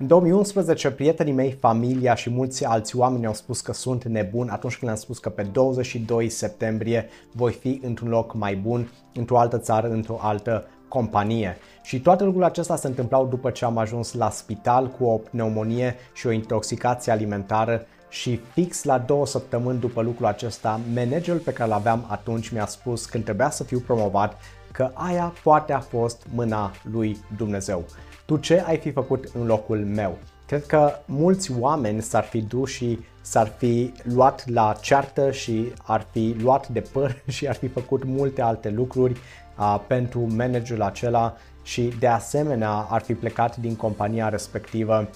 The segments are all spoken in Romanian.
În 2011, prietenii mei, familia și mulți alți oameni au spus că sunt nebun atunci când le-am spus că pe 22 septembrie voi fi într-un loc mai bun, într-o altă țară, într-o altă companie. Și toate lucrurile acestea se întâmplau după ce am ajuns la spital cu o pneumonie și o intoxicație alimentară și fix la două săptămâni după lucrul acesta, managerul pe care l-aveam atunci mi-a spus când trebuia să fiu promovat că aia poate a fost mâna lui Dumnezeu. Tu ce ai fi făcut în locul meu? Cred că mulți oameni s-ar fi dus și s-ar fi luat la ceartă și ar fi luat de păr și ar fi făcut multe alte lucruri uh, pentru managerul acela și de asemenea ar fi plecat din compania respectivă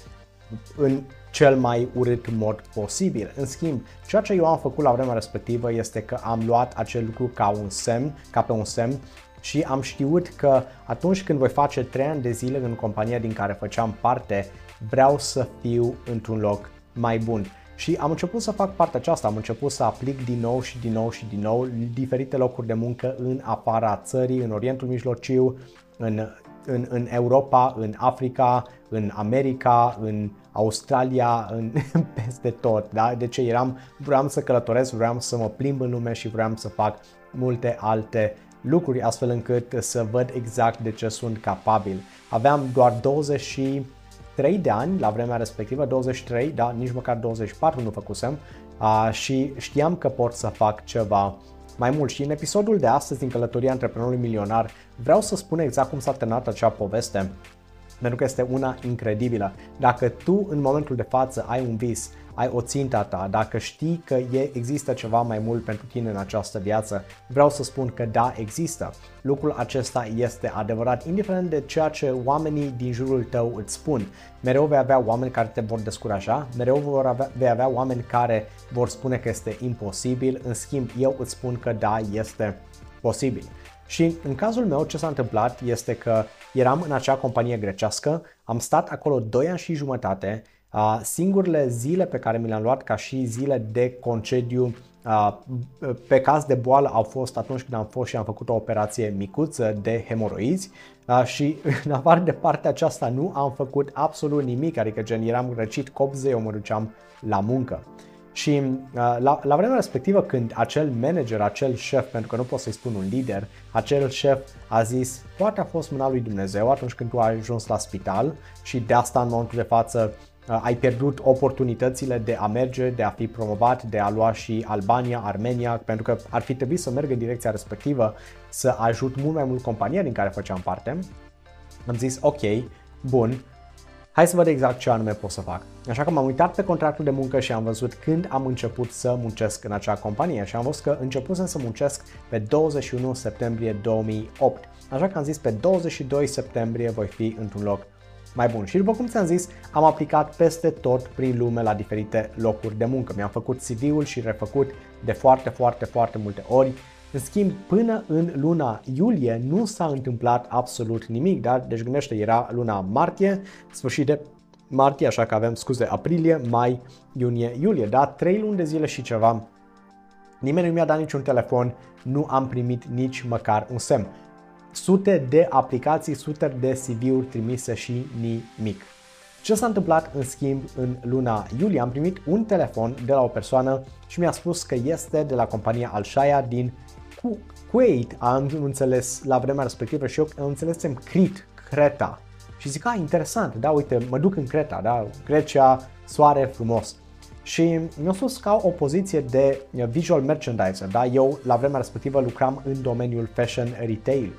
în cel mai urât mod posibil. În schimb, ceea ce eu am făcut la vremea respectivă este că am luat acel lucru ca un semn, ca pe un semn și am știut că atunci când voi face 3 ani de zile în compania din care făceam parte, vreau să fiu într-un loc mai bun. Și am început să fac partea aceasta, am început să aplic din nou și din nou și din nou diferite locuri de muncă în afara țării, în Orientul Mijlociu, în, în, în Europa, în Africa, în America, în Australia, în, peste tot. Da? De ce eram, vreau să călătoresc, vreau să mă plimb în lume și vreau să fac multe alte lucruri astfel încât să văd exact de ce sunt capabil. Aveam doar 23 de ani la vremea respectivă, 23, da, nici măcar 24 nu făcusem uh, și știam că pot să fac ceva mai mult și în episodul de astăzi din Călătoria Antreprenorului Milionar vreau să spun exact cum s-a terminat acea poveste pentru că este una incredibilă. Dacă tu în momentul de față ai un vis, ai o țintă ta, dacă știi că e, există ceva mai mult pentru tine în această viață, vreau să spun că da, există. Lucrul acesta este adevărat, indiferent de ceea ce oamenii din jurul tău îți spun. Mereu vei avea oameni care te vor descuraja, mereu vor avea, vei avea oameni care vor spune că este imposibil, în schimb eu îți spun că da, este posibil. Și în cazul meu ce s-a întâmplat este că eram în acea companie grecească, am stat acolo 2 ani și jumătate, singurele zile pe care mi le-am luat ca și zile de concediu pe caz de boală au fost atunci când am fost și am făcut o operație micuță de hemoroizi și în afară de partea aceasta nu am făcut absolut nimic, adică gen eram răcit copze, eu mă duceam la muncă. Și uh, la, la vremea respectivă când acel manager, acel șef, pentru că nu pot să-i spun un lider, acel șef a zis, poate a fost mâna lui Dumnezeu atunci când tu ai ajuns la spital și de asta în momentul de față uh, ai pierdut oportunitățile de a merge, de a fi promovat, de a lua și Albania, Armenia, pentru că ar fi trebuit să merg în direcția respectivă, să ajut mult mai mult compania din care făceam parte. Am zis, ok, bun, Hai să văd exact ce anume pot să fac. Așa că m-am uitat pe contractul de muncă și am văzut când am început să muncesc în acea companie și am văzut că începusem să muncesc pe 21 septembrie 2008. Așa că am zis pe 22 septembrie voi fi într-un loc mai bun. Și după cum ți-am zis, am aplicat peste tot prin lume la diferite locuri de muncă. Mi-am făcut CV-ul și refăcut de foarte, foarte, foarte multe ori în schimb, până în luna iulie nu s-a întâmplat absolut nimic, da? Deci gândește, era luna martie, sfârșit de martie, așa că avem, scuze, aprilie, mai, iunie, iulie, da? Trei luni de zile și ceva. Nimeni nu mi-a dat niciun telefon, nu am primit nici măcar un semn. Sute de aplicații, sute de CV-uri trimise și nimic. Ce s-a întâmplat în schimb în luna iulie? Am primit un telefon de la o persoană și mi-a spus că este de la compania Alshaya din cu Kuwait am înțeles la vremea respectivă și eu am înțelesem Crit, Creta. Și zic, a, interesant, da, uite, mă duc în Creta, da, Grecia, soare frumos. Și mi-a spus ca o poziție de visual merchandiser, da, eu la vremea respectivă lucram în domeniul fashion retail.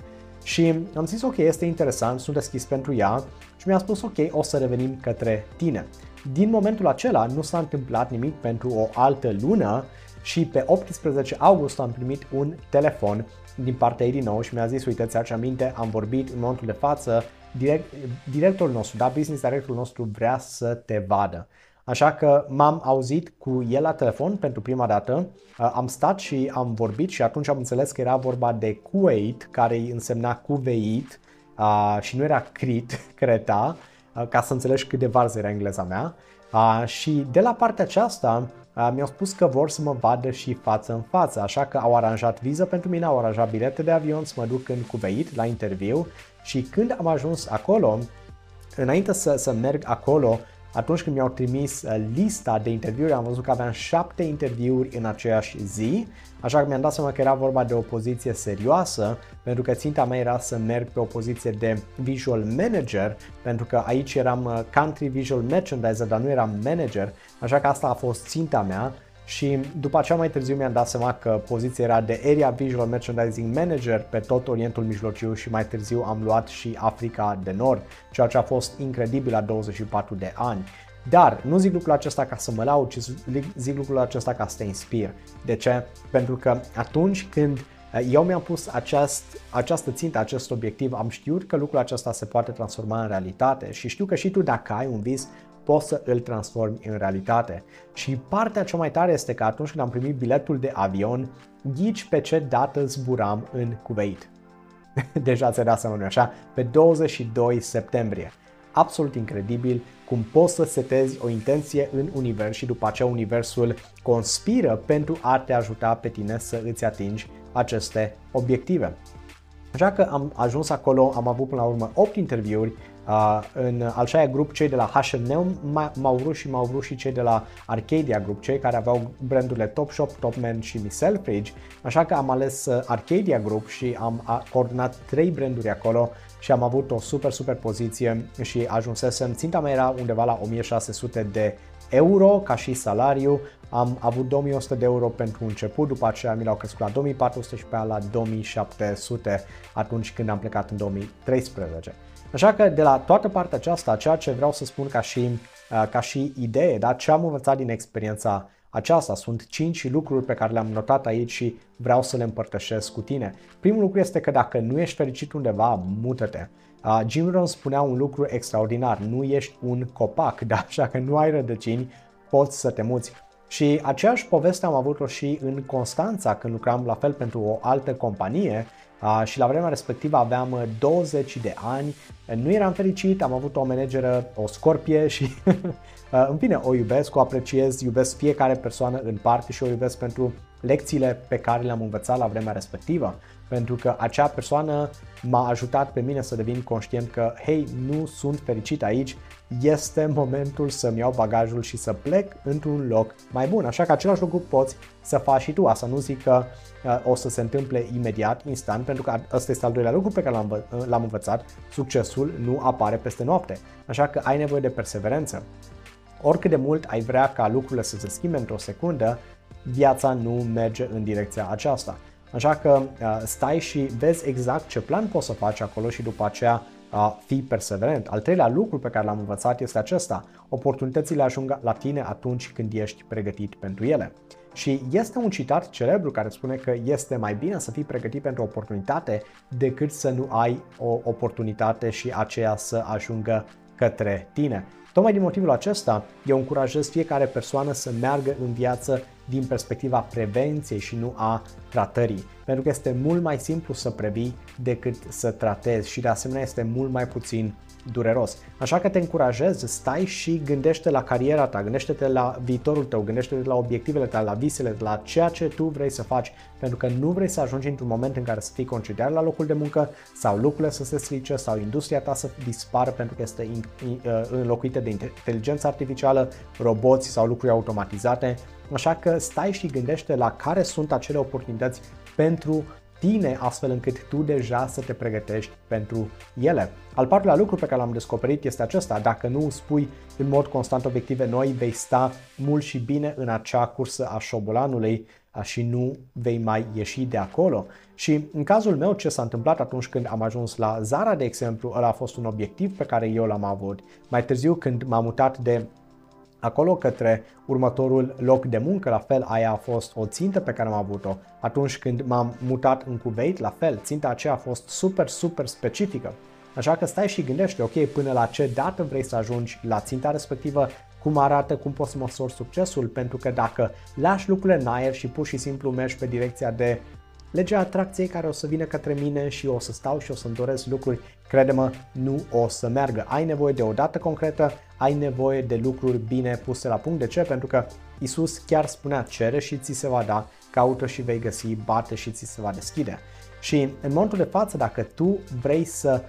Și am zis, ok, este interesant, sunt deschis pentru ea și mi-a spus, ok, o să revenim către tine. Din momentul acela nu s-a întâmplat nimic pentru o altă lună și pe 18 august am primit un telefon din partea ei din nou și mi-a zis, uite, ți aminte, am vorbit în momentul de față, direct, directorul nostru, da, business directorul nostru vrea să te vadă. Așa că m-am auzit cu el la telefon pentru prima dată, am stat și am vorbit și atunci am înțeles că era vorba de Kuwait, care însemna cuveit și nu era Crit, Creta, ca să înțelegi cât de varză era engleza mea. Și de la partea aceasta mi-au spus că vor să mă vadă și față în față, așa că au aranjat viză pentru mine, au aranjat bilete de avion să mă duc în Cuveit la interviu și când am ajuns acolo, înainte să, să merg acolo, atunci când mi-au trimis uh, lista de interviuri, am văzut că aveam șapte interviuri în aceeași zi, așa că mi-am dat seama că era vorba de o poziție serioasă, pentru că ținta mea era să merg pe o poziție de visual manager, pentru că aici eram uh, country visual merchandiser, dar nu eram manager, așa că asta a fost ținta mea și după aceea mai târziu mi-am dat seama că poziția era de Area Visual Merchandising Manager pe tot Orientul Mijlociu și mai târziu am luat și Africa de Nord, ceea ce a fost incredibil la 24 de ani. Dar nu zic lucrul acesta ca să mă laud, ci zic lucrul acesta ca să te inspir. De ce? Pentru că atunci când eh, eu mi-am pus aceast, această țintă, acest obiectiv, am știut că lucrul acesta se poate transforma în realitate și știu că și tu dacă ai un vis, poți să îl transformi în realitate. Și partea cea mai tare este că atunci când am primit biletul de avion, ghici pe ce dată zburam în Kuwait. Deja ți-ai dat seama, nu așa? Pe 22 septembrie. Absolut incredibil cum poți să setezi o intenție în univers și după aceea universul conspiră pentru a te ajuta pe tine să îți atingi aceste obiective. Așa că am ajuns acolo, am avut până la urmă 8 interviuri, Uh, în al șaia grup, cei de la H&M m-au vrut și m-au vrut și cei de la Arcadia Group, cei care aveau brandurile Topshop, Topman și Miss Selfridge, așa că am ales uh, Arcadia Group și am coordonat trei branduri acolo și am avut o super, super poziție și ajunsesem, ținta mea era undeva la 1600 de euro ca și salariu, am avut 2100 de euro pentru început, după aceea mi l-au crescut la 2400 și pe aia la 2700 atunci când am plecat în 2013. Așa că de la toată partea aceasta, ceea ce vreau să spun ca și, uh, ca și idee, da, ce am învățat din experiența aceasta, sunt 5 lucruri pe care le-am notat aici și vreau să le împărtășesc cu tine. Primul lucru este că dacă nu ești fericit undeva, mută-te. Uh, Jim Rohn spunea un lucru extraordinar, nu ești un copac, da? așa că nu ai rădăcini, poți să te muți. Și aceeași poveste am avut-o și în Constanța, când lucram la fel pentru o altă companie și la vremea respectivă aveam 20 uh, de ani, nu eram fericit, am avut o manageră, o scorpie și uh, în fine o iubesc, o apreciez, iubesc fiecare persoană în parte și o iubesc pentru lecțiile pe care le-am învățat la vremea respectivă. Pentru că acea persoană m-a ajutat pe mine să devin conștient că, hei, nu sunt fericit aici, este momentul să-mi iau bagajul și să plec într-un loc mai bun. Așa că același lucru poți să faci și tu. Asta nu zic că uh, o să se întâmple imediat, instant, pentru că ăsta este al doilea lucru pe care l-am, uh, l-am învățat. Succesul nu apare peste noapte. Așa că ai nevoie de perseverență. Oricât de mult ai vrea ca lucrurile să se schimbe într-o secundă, viața nu merge în direcția aceasta. Așa că uh, stai și vezi exact ce plan poți să faci acolo și după aceea uh, fii perseverent. Al treilea lucru pe care l-am învățat este acesta. Oportunitățile ajung la tine atunci când ești pregătit pentru ele. Și este un citat celebru care spune că este mai bine să fii pregătit pentru o oportunitate decât să nu ai o oportunitate și aceea să ajungă către tine. Tocmai din motivul acesta, eu încurajez fiecare persoană să meargă în viață din perspectiva prevenției și nu a tratării. Pentru că este mult mai simplu să previi decât să tratezi și de asemenea este mult mai puțin dureros. Așa că te încurajez, stai și gândește la cariera ta, gândește-te la viitorul tău, gândește-te la obiectivele tale, la visele, la ceea ce tu vrei să faci, pentru că nu vrei să ajungi într-un moment în care să fii concediat la locul de muncă sau lucrurile să se strice sau industria ta să dispară pentru că este uh, înlocuită de inteligență artificială, roboți sau lucruri automatizate. Așa că stai și gândește la care sunt acele oportunități pentru tine astfel încât tu deja să te pregătești pentru ele. Al patrulea lucru pe care l-am descoperit este acesta, dacă nu spui în mod constant obiective noi, vei sta mult și bine în acea cursă a șobolanului și nu vei mai ieși de acolo. Și în cazul meu ce s-a întâmplat atunci când am ajuns la Zara, de exemplu, ăla a fost un obiectiv pe care eu l-am avut. Mai târziu când m-am mutat de acolo către următorul loc de muncă, la fel aia a fost o țintă pe care am avut-o. Atunci când m-am mutat în Kuwait, la fel, ținta aceea a fost super, super specifică. Așa că stai și gândește, ok, până la ce dată vrei să ajungi la ținta respectivă, cum arată, cum poți să măsori succesul, pentru că dacă lași lucrurile în aer și pur și simplu mergi pe direcția de legea atracției care o să vină către mine și o să stau și o să-mi doresc lucruri, crede-mă, nu o să meargă. Ai nevoie de o dată concretă, ai nevoie de lucruri bine puse la punct. De ce? Pentru că Isus chiar spunea, cere și ți se va da, caută și vei găsi, bate și ți se va deschide. Și în momentul de față, dacă tu vrei să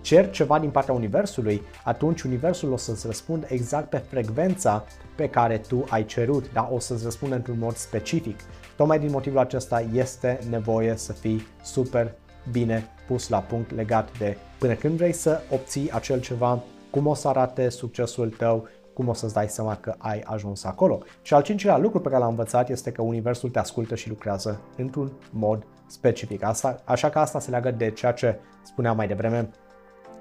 cer ceva din partea Universului, atunci Universul o să-ți răspundă exact pe frecvența pe care tu ai cerut, da? o să-ți răspundă într-un mod specific. Tocmai din motivul acesta este nevoie să fii super bine pus la punct legat de până când vrei să obții acel ceva, cum o să arate succesul tău, cum o să-ți dai seama că ai ajuns acolo. Și al cincilea lucru pe care l-am învățat este că Universul te ascultă și lucrează într-un mod specific. Asta, așa că asta se leagă de ceea ce spuneam mai devreme,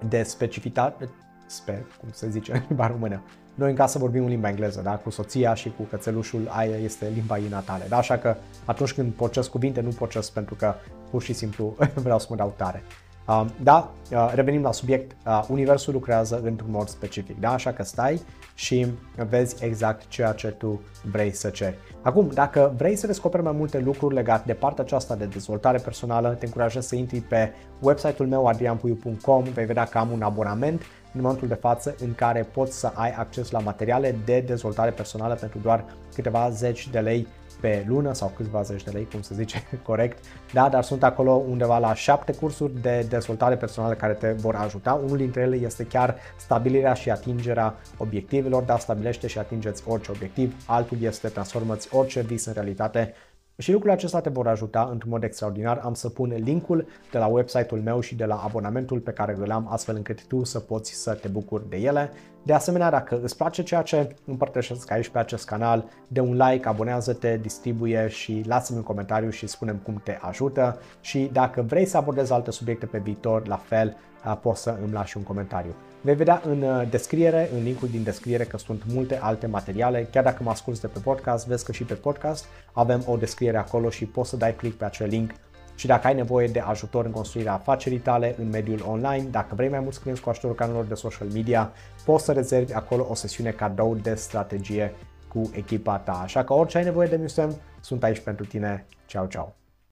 de specificitate, sper, cum se zice în limba română. Noi în casă vorbim în limba engleză, da? cu soția și cu cățelușul, aia este limba ei natale. Da? Așa că atunci când porcesc cuvinte, nu porcesc pentru că pur și simplu vreau să mă dau tare. Uh, da, uh, revenim la subiect, uh, universul lucrează într-un mod specific, da? așa că stai și vezi exact ceea ce tu vrei să ceri. Acum, dacă vrei să descoperi mai multe lucruri legate de partea aceasta de dezvoltare personală, te încurajez să intri pe website-ul meu adrianpuiu.com, vei vedea că am un abonament în momentul de față în care poți să ai acces la materiale de dezvoltare personală pentru doar câteva zeci de lei pe lună sau câțiva zeci de lei, cum se zice corect, da, dar sunt acolo undeva la șapte cursuri de dezvoltare personală care te vor ajuta. Unul dintre ele este chiar stabilirea și atingerea obiectivelor, da, stabilește și atingeți orice obiectiv. Altul este transformați orice vis în realitate și lucrurile acestea te vor ajuta într-un mod extraordinar. Am să pun linkul de la website-ul meu și de la abonamentul pe care îl am, astfel încât tu să poți să te bucuri de ele. De asemenea, dacă îți place ceea ce împărtășesc aici pe acest canal, de un like, abonează-te, distribuie și lasă-mi un comentariu și spunem cum te ajută și dacă vrei să abordezi alte subiecte pe viitor, la fel, poți să îmi lași un comentariu. Vei vedea în uh, descriere, în linkul din descriere, că sunt multe alte materiale. Chiar dacă mă asculti de pe podcast, vezi că și pe podcast avem o descriere acolo și poți să dai click pe acel link și dacă ai nevoie de ajutor în construirea afacerii tale în mediul online, dacă vrei mai mulți clienți cu ajutorul canalelor de social media, poți să rezervi acolo o sesiune cadou de strategie cu echipa ta. Așa că orice ai nevoie de mine, sunt aici pentru tine. Ciao, ciao!